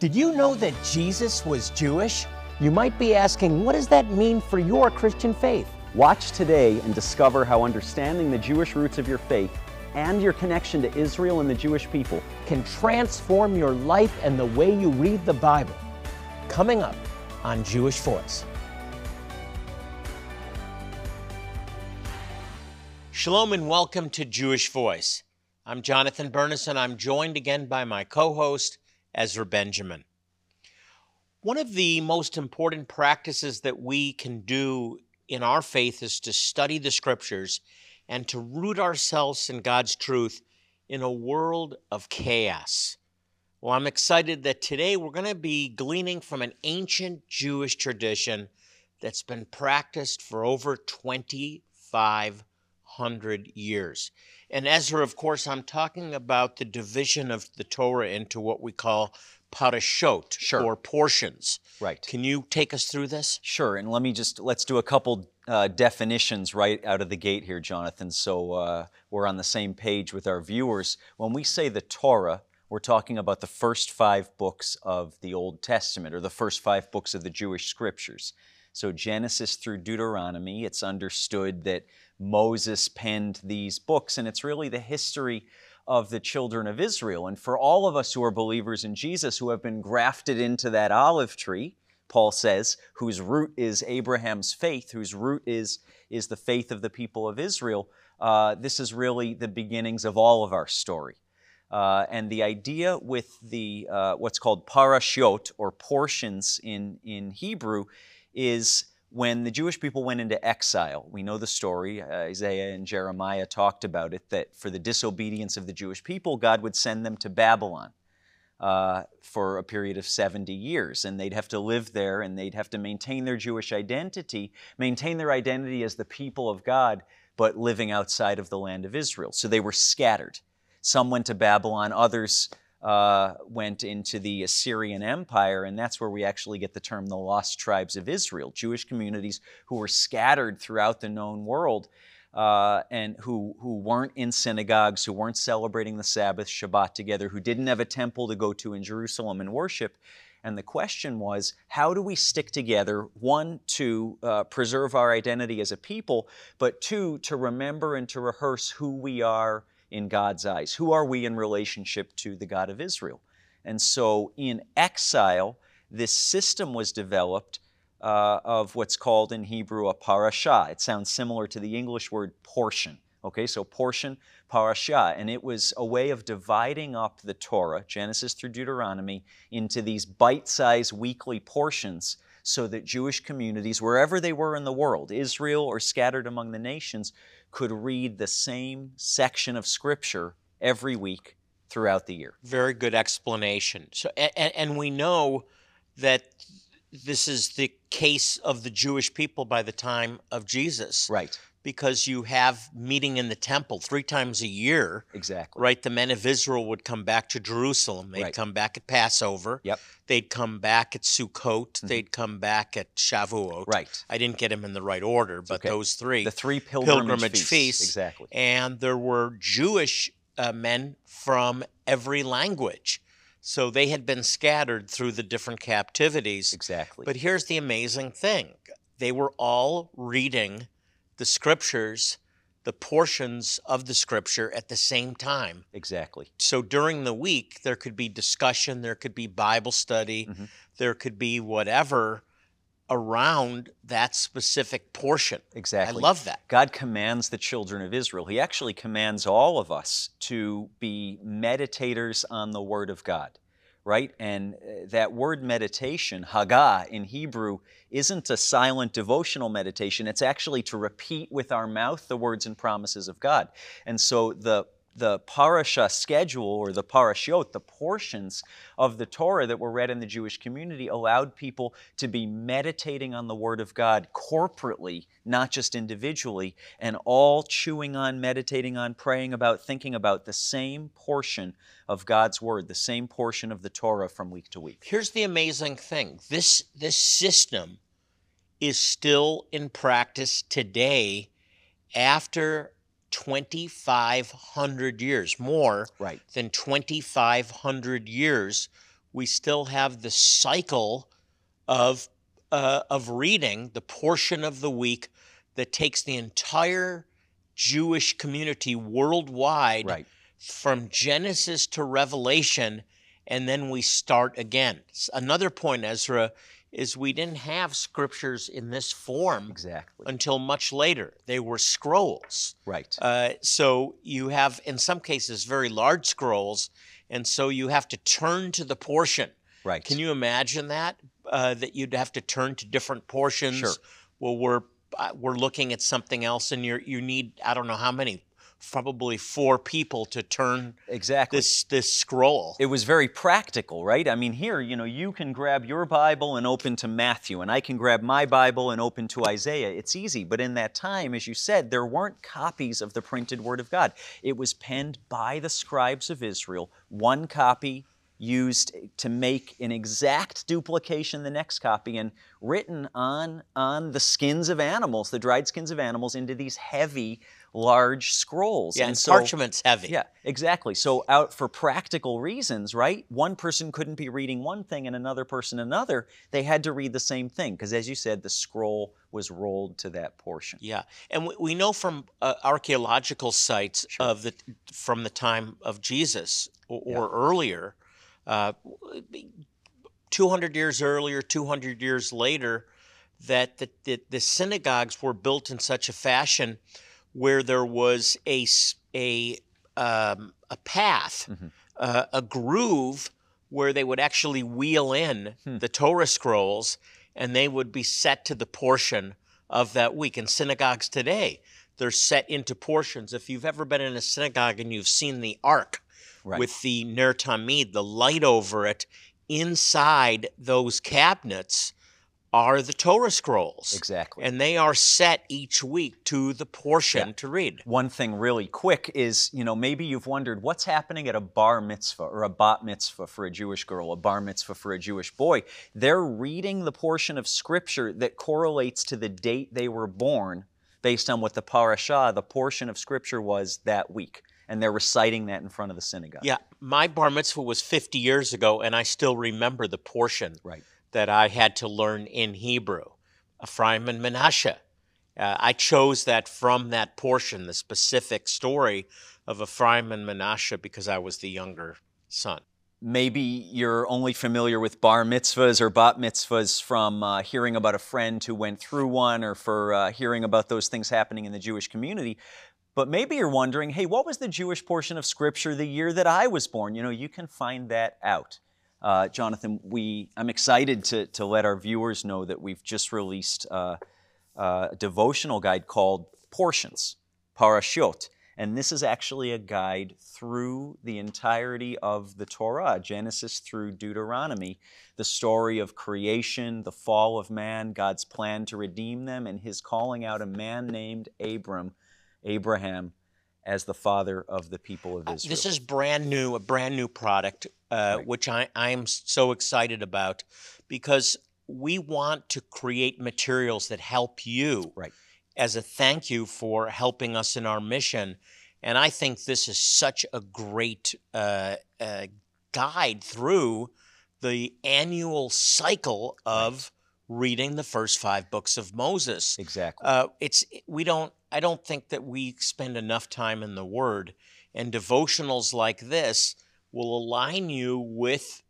Did you know that Jesus was Jewish? You might be asking, what does that mean for your Christian faith? Watch today and discover how understanding the Jewish roots of your faith and your connection to Israel and the Jewish people Can transform your life and the way you read the Bible. Coming up on Jewish Voice. Shalom and welcome to Jewish Voice. I'm Jonathan Bernis and I'm joined again by my co host, Ezra Benjamin. One of the most important practices that we can do in our faith is to study the scriptures and to root ourselves in God's truth in a world of chaos. Well, I'm excited that today we're going to be gleaning from an ancient Jewish tradition that's been practiced for over 2,500 years. And Ezra, of course, I'm talking about the division of the Torah into what we call parashot Sure. or portions. Right. Can you take us through this? Sure, and let me just let's do a couple uh, definitions right out of the gate here, Jonathan, so uh, we're on the same page with our viewers. When we say the Torah, we're talking about the first five books of the Old Testament, or the first five books of the Jewish Scriptures. So Genesis through Deuteronomy, it's understood that Moses penned these books, and it's really the history of the children of Israel. And for all of us who are believers in Jesus, who have been grafted into that olive tree, Paul says, whose root is Abraham's faith, whose root is, is the faith of the people of Israel, uh, this is really the beginnings of all of our story. Uh, and the idea with the uh, what's called parashot or portions in, in Hebrew is when the Jewish people went into exile. We know the story. Uh, Isaiah and Jeremiah talked about it that for the disobedience of the Jewish people, God would send them to Babylon uh, for a period of 70 years. And they'd have to live there and they'd have to maintain their Jewish identity, maintain their identity as the people of God, but living outside of the land of Israel. So they were scattered. Some went to Babylon, others uh, went into the Assyrian Empire, and that's where we actually get the term the lost tribes of Israel, Jewish communities who were scattered throughout the known world uh, and who, who weren't in synagogues, who weren't celebrating the Sabbath, Shabbat together, who didn't have a temple to go to in Jerusalem and worship. And the question was, how do we stick together, one, to uh, preserve our identity as a people, but two, to remember and to rehearse who we are in God's eyes? Who are we in relationship to the God of Israel? And so in exile, this system was developed uh, of what's called in Hebrew a parashah. It sounds similar to the English word portion. Okay, so portion, parashah. And it was a way of dividing up the Torah, Genesis through Deuteronomy, into these bite sized weekly portions so that Jewish communities, wherever they were in the world, Israel or scattered among the nations, could read the same section of Scripture every week throughout the year. Very good explanation. So, and, and we know that this is the case of the Jewish people by the time of Jesus. Right, Because you have meeting in the temple three times a year, exactly. right? The men of Israel would come back to Jerusalem. They'd Right. come back at Passover. Yep. They'd come back at Sukkot. They'd come back at Shavuot. Right. I didn't get them in the right order, but okay. those three. The three pilgrimage, pilgrimage feasts. feasts. Exactly. and there were Jewish uh, men from every language. So they had been scattered through the different captivities. Exactly. But here's the amazing thing they were all reading the scriptures, the portions of the scripture at the same time. exactly. So during the week, there could be discussion, there could be Bible study, Mhm. there could be whatever around that specific portion. Exactly. I love that. God commands the children of Israel. He actually commands all of us to be meditators on the Word of God, right? And uh, that word meditation, Haggah in Hebrew, isn't a silent devotional meditation. It's actually to repeat with our mouth the words and promises of God. And so the the parasha schedule or the parashiot, the portions of the Torah that were read in the Jewish community, allowed people to be meditating on the Word of God corporately, not just individually, and all chewing on, meditating on, praying about, thinking about the same portion of God's Word, the same portion of the Torah from week to week. Here's the amazing thing. This this system is still in practice today after 2500 years, more Right. than 2500 years we still have the cycle of uh, of reading the portion of the week that takes the entire Jewish community worldwide Right. from Genesis to Revelation, and then we start again. Another point, Ezra, is we didn't have scriptures in this form Exactly. until much later. They were scrolls. Right. Uh, so you have, in some cases, very large scrolls, and so you have to turn to the portion. right. Can you imagine that? Uh, that you'd have to turn to different portions. Sure. Well, we're uh, we're looking at something else, and you you need I don't know how many, probably four people to turn exactly. this this scroll. it was very practical, right? I mean, here, you know, you can grab your Bible and open to Matthew, and I can grab my Bible and open to Isaiah. It's easy. But in that time, as you said, there weren't copies of the printed Word of God. It was penned by the scribes of Israel, one copy used to make an exact duplication the next copy and written on on the skins of animals the dried skins of animals into these heavy large scrolls yeah, and and so parchment's heavy. yeah, exactly. So out for practical reasons, right? One person couldn't be reading one thing and another person another. They had to read the same thing because, as you said, the scroll was rolled to that portion. Yeah, and we, we know from uh, archaeological sites Sure. of the from the time of Jesus or, Yeah. or earlier, uh, 200 years earlier, 200 years later, that the, the, the synagogues were built in such a fashion where there was a a um, a path, Mhm. uh, a groove where they would actually wheel in Hmm. the Torah scrolls, and they would be set to the portion of that week. In synagogues today, they're set into portions. If you've ever been in a synagogue and you've seen the ark Right. with the Ner Tamid, the light over it, inside those cabinets are the Torah scrolls. Exactly. And they are set each week to the portion Yeah. to read. One thing really quick is, you know, maybe you've wondered what's happening at a bar mitzvah or a bat mitzvah for a Jewish girl, a bar mitzvah for a Jewish boy. They're reading the portion of scripture that correlates to the date they were born based on what the parashah, the portion of scripture was that week. And they're reciting that in front of the synagogue. Yeah, my bar mitzvah was 50 years ago, and I still remember the portion Right. That I had to learn in Hebrew, Ephraim and Menashe. Uh, I chose that from that portion, the specific story of Ephraim and Menashe, because I was the younger son. Maybe you're only familiar with bar mitzvahs or bat mitzvahs from uh, hearing about a friend who went through one or for uh, hearing about those things happening in the Jewish community. But maybe you're wondering, hey, what was the Jewish portion of Scripture the year that I was born? You know, you can find that out. Uh, Jonathan, we, I'm excited to, to let our viewers know that we've just released uh, uh, a devotional guide called Portions, Parashot. And this is actually a guide through the entirety of the Torah, Genesis through Deuteronomy, the story of creation, the fall of man, God's plan to redeem them, and his calling out a man named Abram, Abraham, as the father of the people of Israel. This is brand new, a brand new product, uh, Right. which I, I'm so excited about because we want to create materials that help you Right. as a thank you for helping us in our mission. And I think this is such a great uh, uh, guide through the annual cycle of reading the first five books of Moses. exactly. Uh, it's we don't. I don't think that we spend enough time in the Word, and devotionals like this will align you with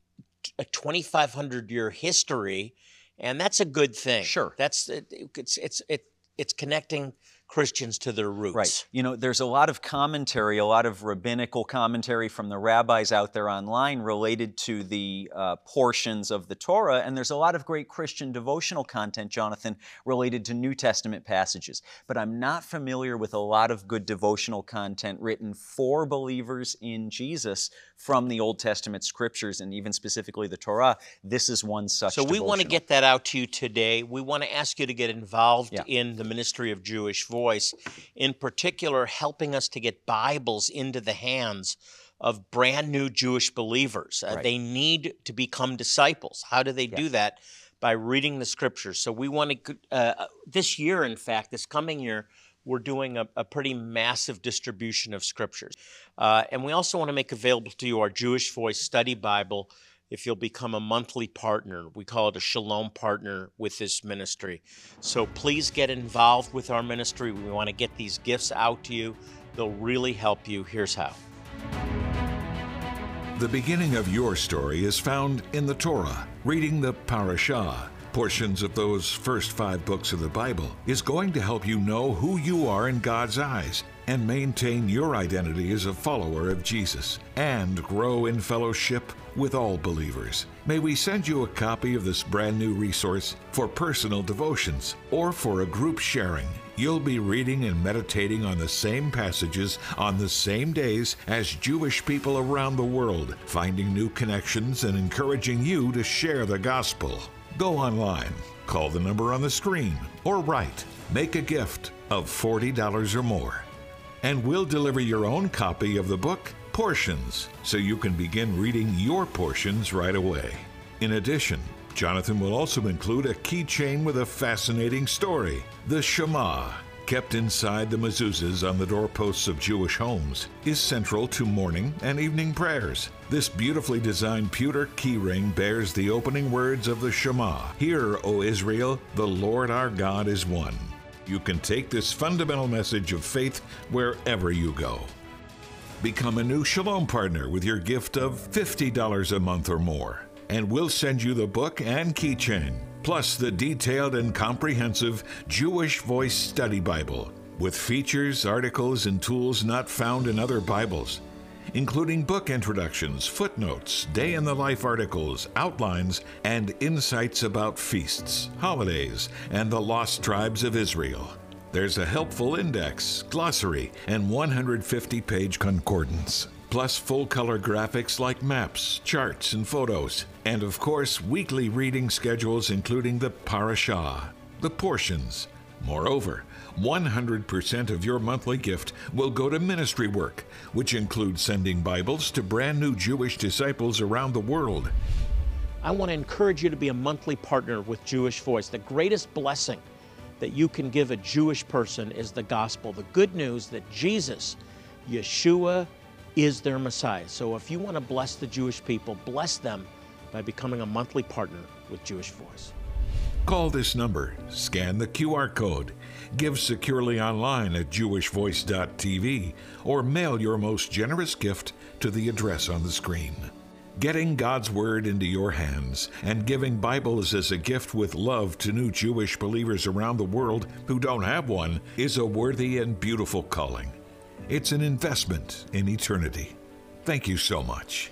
a 2,500 year history, and that's a good thing. Sure. that's it, it's it's it, it's connecting Christians to their roots. Right. You know, there's a lot of commentary, a lot of rabbinical commentary from the rabbis out there online related to the uh, portions of the Torah, and there's a lot of great Christian devotional content, Jonathan, related to New Testament passages. But I'm not familiar with a lot of good devotional content written for believers in Jesus from the Old Testament scriptures, and even specifically the Torah. This is one such. So we want to get that out to you today. We want to ask you to get involved Yeah. in the ministry of Jewish Voice, in particular, helping us to get Bibles into the hands of brand new Jewish believers. Uh, Right. They need to become disciples. How do they do that? By reading the scriptures. So we want to, uh, this year, in fact, this coming year, we're doing a, a pretty massive distribution of scriptures. Uh, and we also want to make available to you our Jewish Voice Study Bible if you'll become a monthly partner. We call it a Shalom partner with this ministry. So please get involved with our ministry. We want to get these gifts out to you. They'll really help you. Here's how. The beginning of your story is found in the Torah. Reading the Parashah, portions of those first five books of the Bible, is going to help you know who you are in God's eyes and maintain your identity as a follower of Jesus and grow in fellowship with all believers. May we send you a copy of this brand new resource for personal devotions or for a group sharing. You'll be reading and meditating on the same passages on the same days as Jewish people around the world, finding new connections and encouraging you to share the gospel. Go online, call the number on the screen, or write. Make a gift of $40 or more. And we'll deliver your own copy of the book Portions so you can begin reading your portions right away. In addition, Jonathan will also include a keychain with a fascinating story. The Shema, kept inside the mezuzahs on the doorposts of Jewish homes, is central to morning and evening prayers. This beautifully designed pewter keyring bears the opening words of the Shema Hear, O Israel, the Lord our God is one. You can take this fundamental message of faith wherever you go. Become a new Shalom partner with your gift of $50 a month or more, and we'll send you the book and keychain, plus the detailed and comprehensive Jewish Voice Study Bible with features, articles, and tools not found in other Bibles, including book introductions, footnotes, day in the life articles, outlines, and insights about feasts, holidays, and the lost tribes of Israel. There's a helpful index, glossary, and 150 page concordance, plus full color graphics like maps, charts, and photos, and of course, weekly reading schedules including the parashah, the portions. Moreover, 100% of your monthly gift will go to ministry work, which includes sending Bibles to brand new Jewish disciples around the world. I want to encourage you to be a monthly partner with Jewish Voice. The greatest blessing that you can give a Jewish person is the gospel, the good news that Jesus, Yeshua, is their Messiah. So if you want to bless the Jewish people, bless them by becoming a monthly partner with Jewish Voice. Call this number, scan the QR code, give securely online at jewishvoice.tv, or mail your most generous gift to the address on the screen. Getting God's Word into your hands and giving Bibles as a gift with love to new Jewish believers around the world who don't have one is a worthy and beautiful calling. It's an investment in eternity. Thank you so much.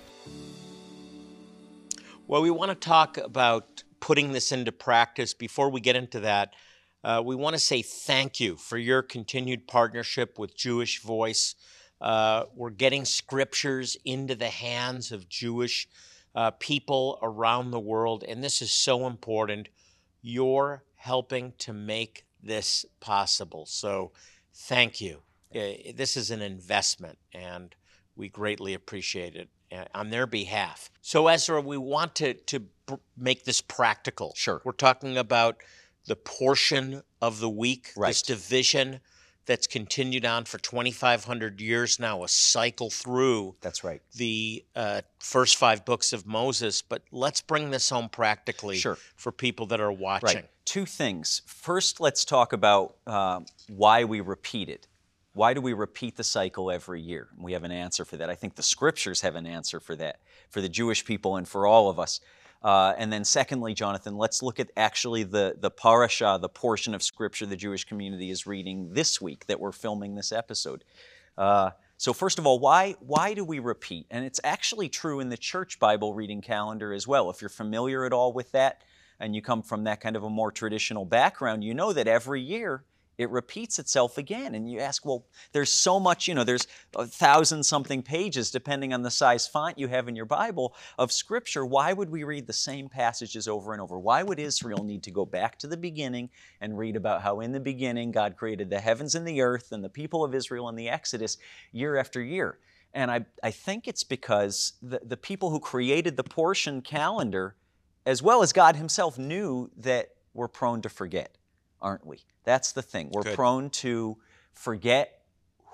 Well, we want to talk about putting this into practice. Before we get into that, uh, we want to say thank you for your continued partnership with Jewish Voice. Uh, we're getting scriptures into the hands of Jewish uh, people around the world, and this is so important. You're helping to make this possible. So, thank you. Uh, this is an investment, and we greatly appreciate it uh, on their behalf. So, Ezra, we want to, to br- make this practical. Sure. We're talking about the portion of the week, this division that's continued on for 2,500 years now, a cycle through That's right. the uh, first five books of Moses. But let's bring this home practically Sure. for people that are watching. Right. Two things. First, let's talk about uh, why we repeat it. Why do we repeat the cycle every year? We have an answer for that. I think the scriptures have an answer for that, for the Jewish people and for all of us. Uh, and then, secondly, Jonathan, let's look at actually the, the parasha, the portion of scripture the Jewish community is reading this week that we're filming this episode. Uh, so, first of all, why, why do we repeat? And it's actually true in the church Bible reading calendar as well. If you're familiar at all with that and you come from that kind of a more traditional background, you know that every year it repeats itself again. And you ask, well, there's so much, you know, there's a thousand something pages, depending on the size font you have in your Bible, of Scripture. Why would we read the same passages over and over? Why would Israel need to go back to the beginning and read about how in the beginning God created the heavens and the earth and the people of Israel in the Exodus year after year? And I, I think it's because the, the people who created the portion calendar, as well as God Himself, knew that we're prone to forget, aren't we? That's the thing. We're Good. prone to forget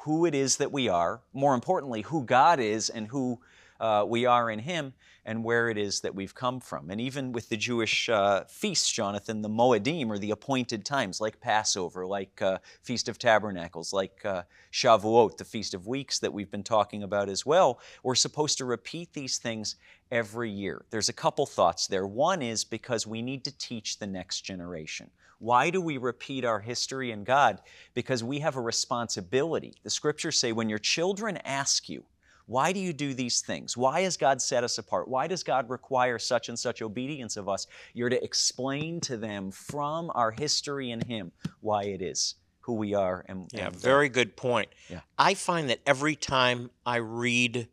who it is that we are, more importantly, who God is and who uh, we are in Him and where it is that we've come from. And even with the Jewish uh, feasts, Jonathan, the Moedim or the appointed times, like Passover, like uh, Feast of Tabernacles, like uh, Shavuot, the Feast of Weeks that we've been talking about as well, we're supposed to repeat these things every year. There's a couple thoughts there. One is because we need to teach the next generation. Why do we repeat our history in God? Because we have a responsibility. The scriptures say when your children ask you, why do you do these things? Why has God set us apart? Why does God require such and such obedience of us? You're to explain to them from our history in Him why it is who we are. And Yeah, and, uh, very good point. Yeah. I find that every time I read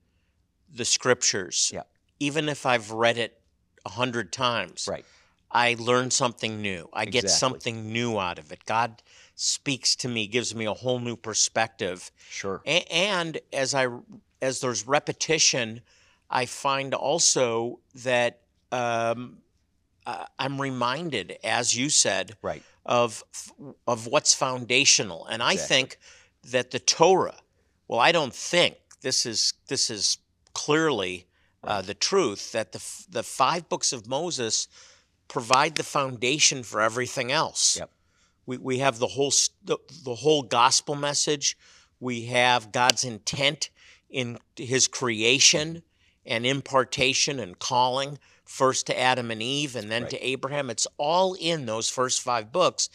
the scriptures, Yeah. even if I've read it a hundred times, right. I learn something new. I get something new out of it. God speaks to me, gives me a whole new perspective. Sure. A- and as I as there's repetition, I find also that um, uh, I'm reminded, as you said, Right. of of what's foundational. And I Exactly. think that the Torah. Well, I don't think this is this is clearly uh, the truth that the f- the five books of Moses provide the foundation for everything else. Yep. We, we have the whole the, the whole gospel message. We have God's intent in His creation and impartation and calling, first to Adam and Eve, and then Right. to Abraham. It's all in those first five books.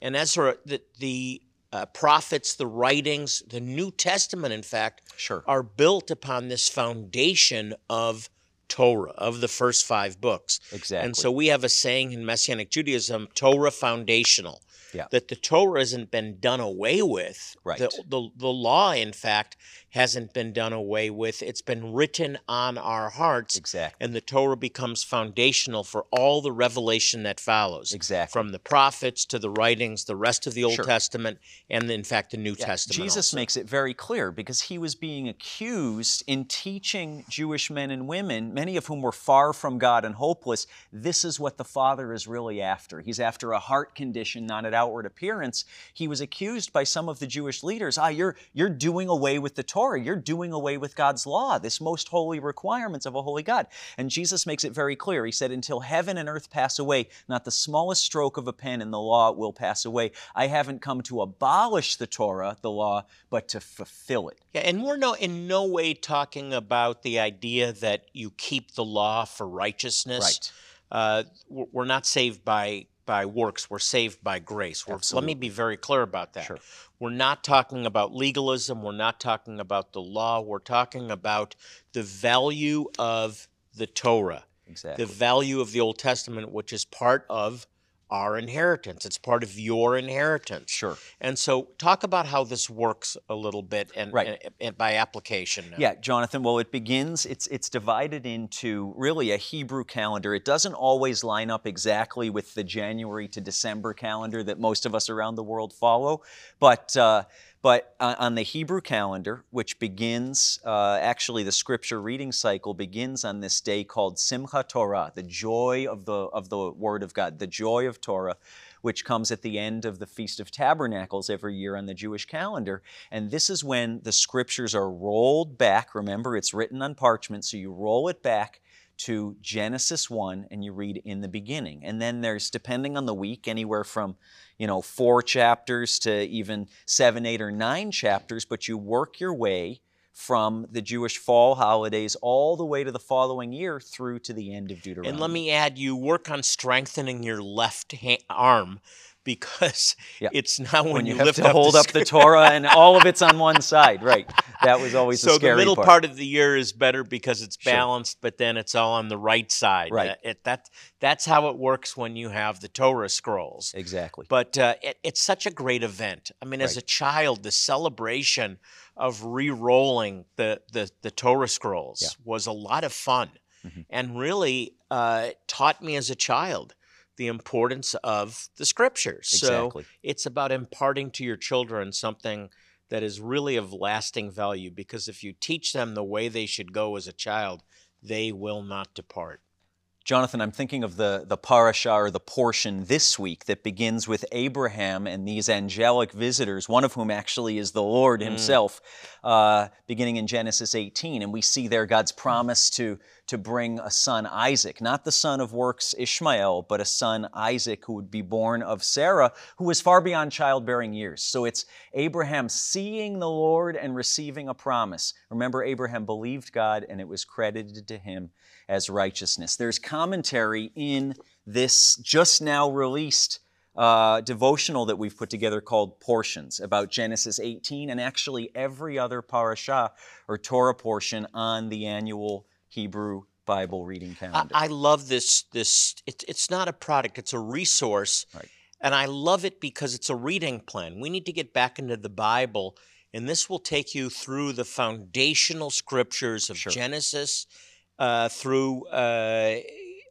And Ezra, the, the uh, prophets, the writings, the New Testament, in fact, Sure. are built upon this foundation of Torah, of the first five books. Exactly. And so we have a saying in Messianic Judaism, Torah foundational. Yeah. That the Torah hasn't been done away with. Right. The, the, the law, in fact, hasn't been done away with. It's been written on our hearts. Exactly. And the Torah becomes foundational for all the revelation that follows. Exactly. From the prophets to the writings, the rest of the Old Sure. Testament, and in fact the New Yeah, Testament. Jesus also. makes it very clear because he was being accused in teaching Jewish men and women, many of whom were far from God and hopeless. This is what the Father is really after. He's after a heart condition, not an outward appearance. He was accused by some of the Jewish leaders. Ah, you're you're doing away with the Torah. You're doing away with God's law, this most holy requirements of a holy God. And Jesus makes it very clear. He said, "Until heaven and earth pass away, not the smallest stroke of a pen in the law will pass away. I haven't come to abolish the Torah, the law, but to fulfill it." Yeah, and we're no in no way talking about the idea that you keep the law for righteousness. Right. Uh, we're we're not saved by by works. We're saved by grace. We're, let me be very clear about that. Sure. We're not talking about legalism. We're not talking about the law. We're talking about the value of the Torah, Exactly. the value of the Old Testament, which is part of our inheritance. It's part of your inheritance. Sure. And so, talk about how this works a little bit, and, Right. and- and by application. now. Yeah, Jonathan. Well, it begins. It's it's divided into really a Hebrew calendar. It doesn't always line up exactly with the January to December calendar that most of us around the world follow, but. Uh, but on the Hebrew calendar, which begins, uh, actually, the scripture reading cycle begins on this day called Simchat Torah, the joy of the of the Word of God, the joy of Torah, which comes at the end of the Feast of Tabernacles every year on the Jewish calendar. And this is when the scriptures are rolled back. Remember, it's written on parchment, so you roll it back to Genesis 1 and you read in the beginning. And then there's, depending on the week, anywhere from, you know, four chapters to even seven, eight, or nine chapters, but you work your way from the Jewish fall holidays all the way to the following year through to the end of Deuteronomy. And let me add, you work on strengthening your left ha- arm because Yeah. it's not when, when you, you, have to hold up the Torah and all of it's on one side, right? That was always so the scary the middle part. part. of the year is better because it's Sure. balanced, but then it's all on the right side. Right. Uh, it, that that's how it works when you have the Torah scrolls. Exactly. But uh, it, it's such a great event. I mean, as a child, the celebration of re-rolling the the, the Torah scrolls Yeah. was a lot of fun, Mhm. and really uh, taught me as a child the importance of the scriptures. Exactly. So it's about imparting to your children something that is really of lasting value. Because if you teach them the way they should go as a child, they will not depart. Jonathan, I'm thinking of the, the parasha or the portion this week that begins with Abraham and these angelic visitors, one of whom actually is the Lord Himself, uh, beginning in Genesis 18. And we see there God's promise to, to bring a son, Isaac, not the son of works, Ishmael, but a son, Isaac, who would be born of Sarah, who was far beyond childbearing years. So it's Abraham seeing the Lord and receiving a promise. Remember, Abraham believed God and it was credited to him as righteousness. There's commentary in this just now released uh, devotional that we've put together called Portions about Genesis 18 and actually every other parasha or Torah portion on the annual Hebrew Bible reading I, calendar. I love this. This it, it's not a product; it's a resource, Right. and I love it because it's a reading plan. We need to get back into the Bible, and this will take you through the foundational scriptures of Sure. Genesis uh, through uh,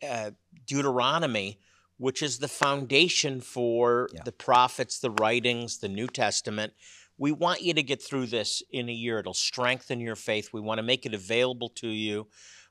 uh, Deuteronomy, which is the foundation for Yeah. the prophets, the writings, the New Testament. We want you to get through this in a year. It'll strengthen your faith. We want to make it available to you.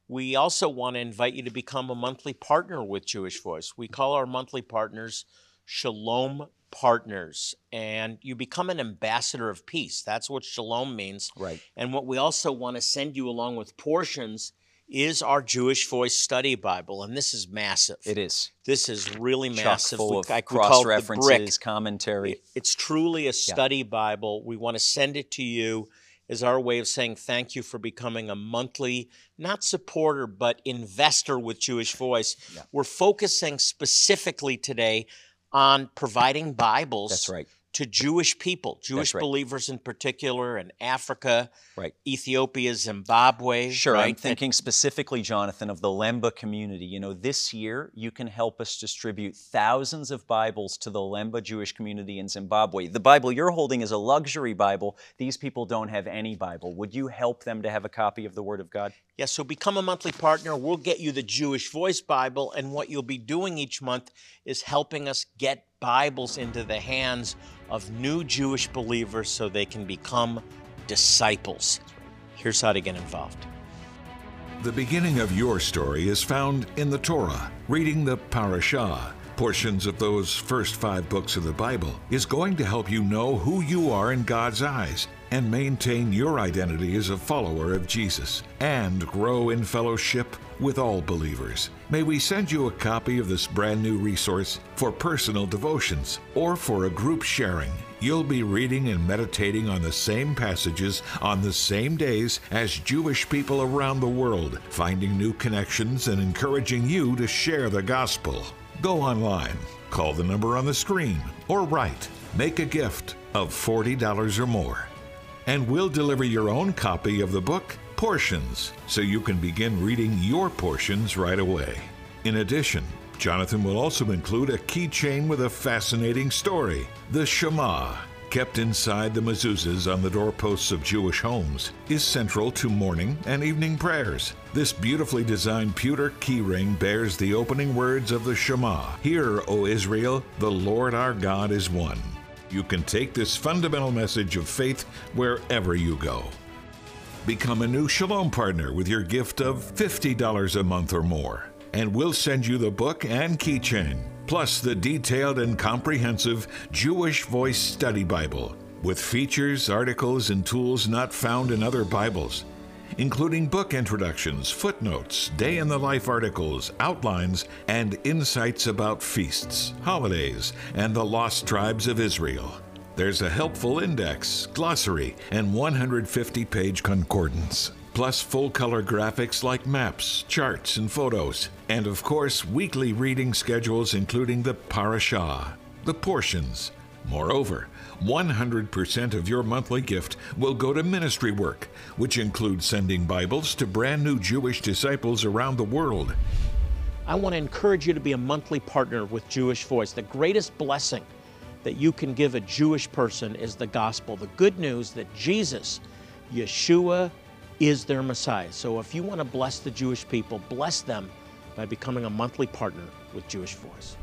We also want to invite you to become a monthly partner with Jewish Voice. We call our monthly partners Shalom Partners, and you become an ambassador of peace. That's what Shalom means. right. And what we also want to send you along with portions is our Jewish Voice Study Bible, and this is massive. It is. This is really Chock massive. full We- of I cross it references, commentary. It's truly a study Bible. We want to send it to you as our way of saying thank you for becoming a monthly, not supporter, but investor with Jewish Voice. Yeah. We're focusing specifically today on providing Bibles That's right. To Jewish people, Jewish right. believers in particular in Africa, Right. Ethiopia, Zimbabwe. Sure, right? I'm thinking specifically, Jonathan, of the Lemba community. You know, this year you can help us distribute thousands of Bibles to the Lemba Jewish community in Zimbabwe. The Bible you're holding is a luxury Bible. These people don't have any Bible. Would you help them to have a copy of the Word of God? Yeah, so become a monthly partner. We'll get you the Jewish Voice Bible, and what you'll be doing each month is helping us get Bibles into the hands of new Jewish believers so they can become disciples. Here's how to get involved. The beginning of your story is found in the Torah. Reading the Parashah, portions of those first five books of the Bible, is going to help you know who you are in God's eyes and maintain your identity as a follower of Jesus and grow in fellowship with all believers. May we send you a copy of this brand new resource for personal devotions or for a group sharing. You'll be reading and meditating on the same passages on the same days as Jewish people around the world, finding new connections and encouraging you to share the gospel. Go online, call the number on the screen, or write. Make a gift of $40 or more. And we'll deliver your own copy of the book, Portions, so you can begin reading your portions right away. In addition, Jonathan will also include a keychain with a fascinating story. The Shema, kept inside the mezuzahs on the doorposts of Jewish homes, is central to morning and evening prayers. This beautifully designed pewter keyring bears the opening words of the Shema Hear, O Israel, the Lord our God is one. You can take this fundamental message of faith wherever you go. Become a new Shalom partner with your gift of $50 a month or more, and we'll send you the book and keychain, plus the detailed and comprehensive Jewish Voice Study Bible with features, articles, and tools not found in other Bibles, including book introductions, footnotes, day in the life articles, outlines, and insights about feasts, holidays, and the lost tribes of Israel. There's a helpful index, glossary, and 150 page concordance, plus full color graphics like maps, charts, and photos, and of course, weekly reading schedules including the parashah, the portions. Moreover, 100% of your monthly gift will go to ministry work, which includes sending Bibles to brand new Jewish disciples around the world. I want to encourage you to be a monthly partner with Jewish Voice. The greatest blessing that you can give a Jewish person is the gospel, the good news that Jesus, Yeshua, is their Messiah. So if you want to bless the Jewish people, bless them by becoming a monthly partner with Jewish Voice.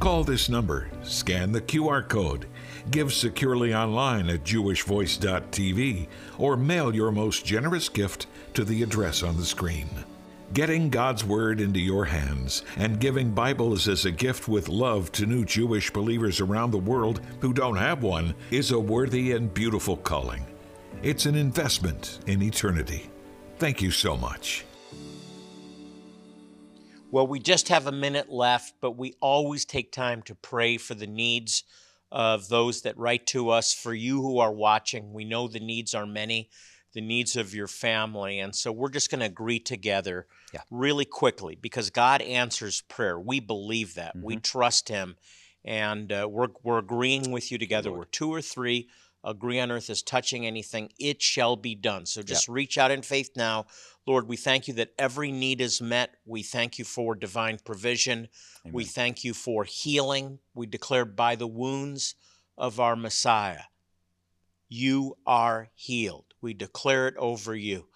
Call this number, scan the QR code, give securely online at jewishvoice.tv, or mail your most generous gift to the address on the screen. Getting God's Word into your hands and giving Bibles as a gift with love to new Jewish believers around the world who don't have one is a worthy and beautiful calling. It's an investment in eternity. Thank you so much. Well, we just have a minute left, but we always take time to pray for the needs of those that write to us. For you who are watching, we know the needs are many, the needs of your family. And so we're just going to agree together Yeah. really quickly because God answers prayer. We believe that, we trust Him. And uh, we're, we're agreeing with you together. We're two or three agree on earth is touching anything, it shall be done. So just reach out in faith now. Lord, we thank you that every need is met. We thank you for divine provision. We thank you for healing. We declare by the wounds of our Messiah, you are healed. We declare it over you.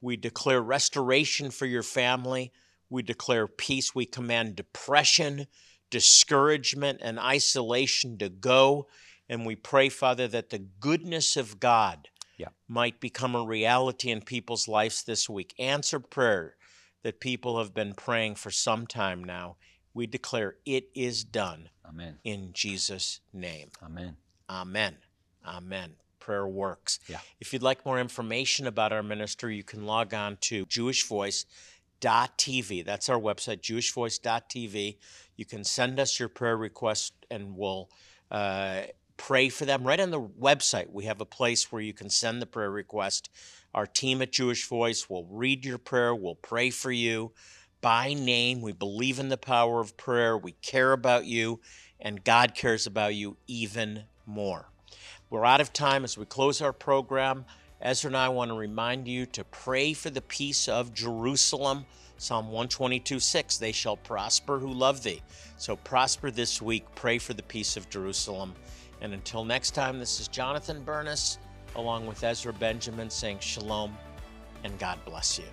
We declare restoration for your family. We declare peace. We command depression, discouragement, and isolation to go. And we pray, Father, that the goodness of God Yeah. might become a reality in people's lives this week. Answer prayer that people have been praying for some time now. We declare it is done Amen. in Jesus' name. Amen. Amen. Amen. Prayer works. Yeah. If you'd like more information about our ministry, you can log on to jewishvoice.tv. That's our website, jewishvoice.tv. You can send us your prayer request and we'll uh, pray for them. Right on the website, we have a place where you can send the prayer request. Our team at Jewish Voice will read your prayer, we'll pray for you by name. We believe in the power of prayer. We care about you, and God cares about you even more. We're out of time as we close our program. Ezra and I want to remind you to pray for the peace of Jerusalem. Psalm 122 6, they shall prosper who love thee. So prosper this week. Pray for the peace of Jerusalem. And until next time, this is Jonathan Bernis along with Ezra Benjamin saying shalom and God bless you.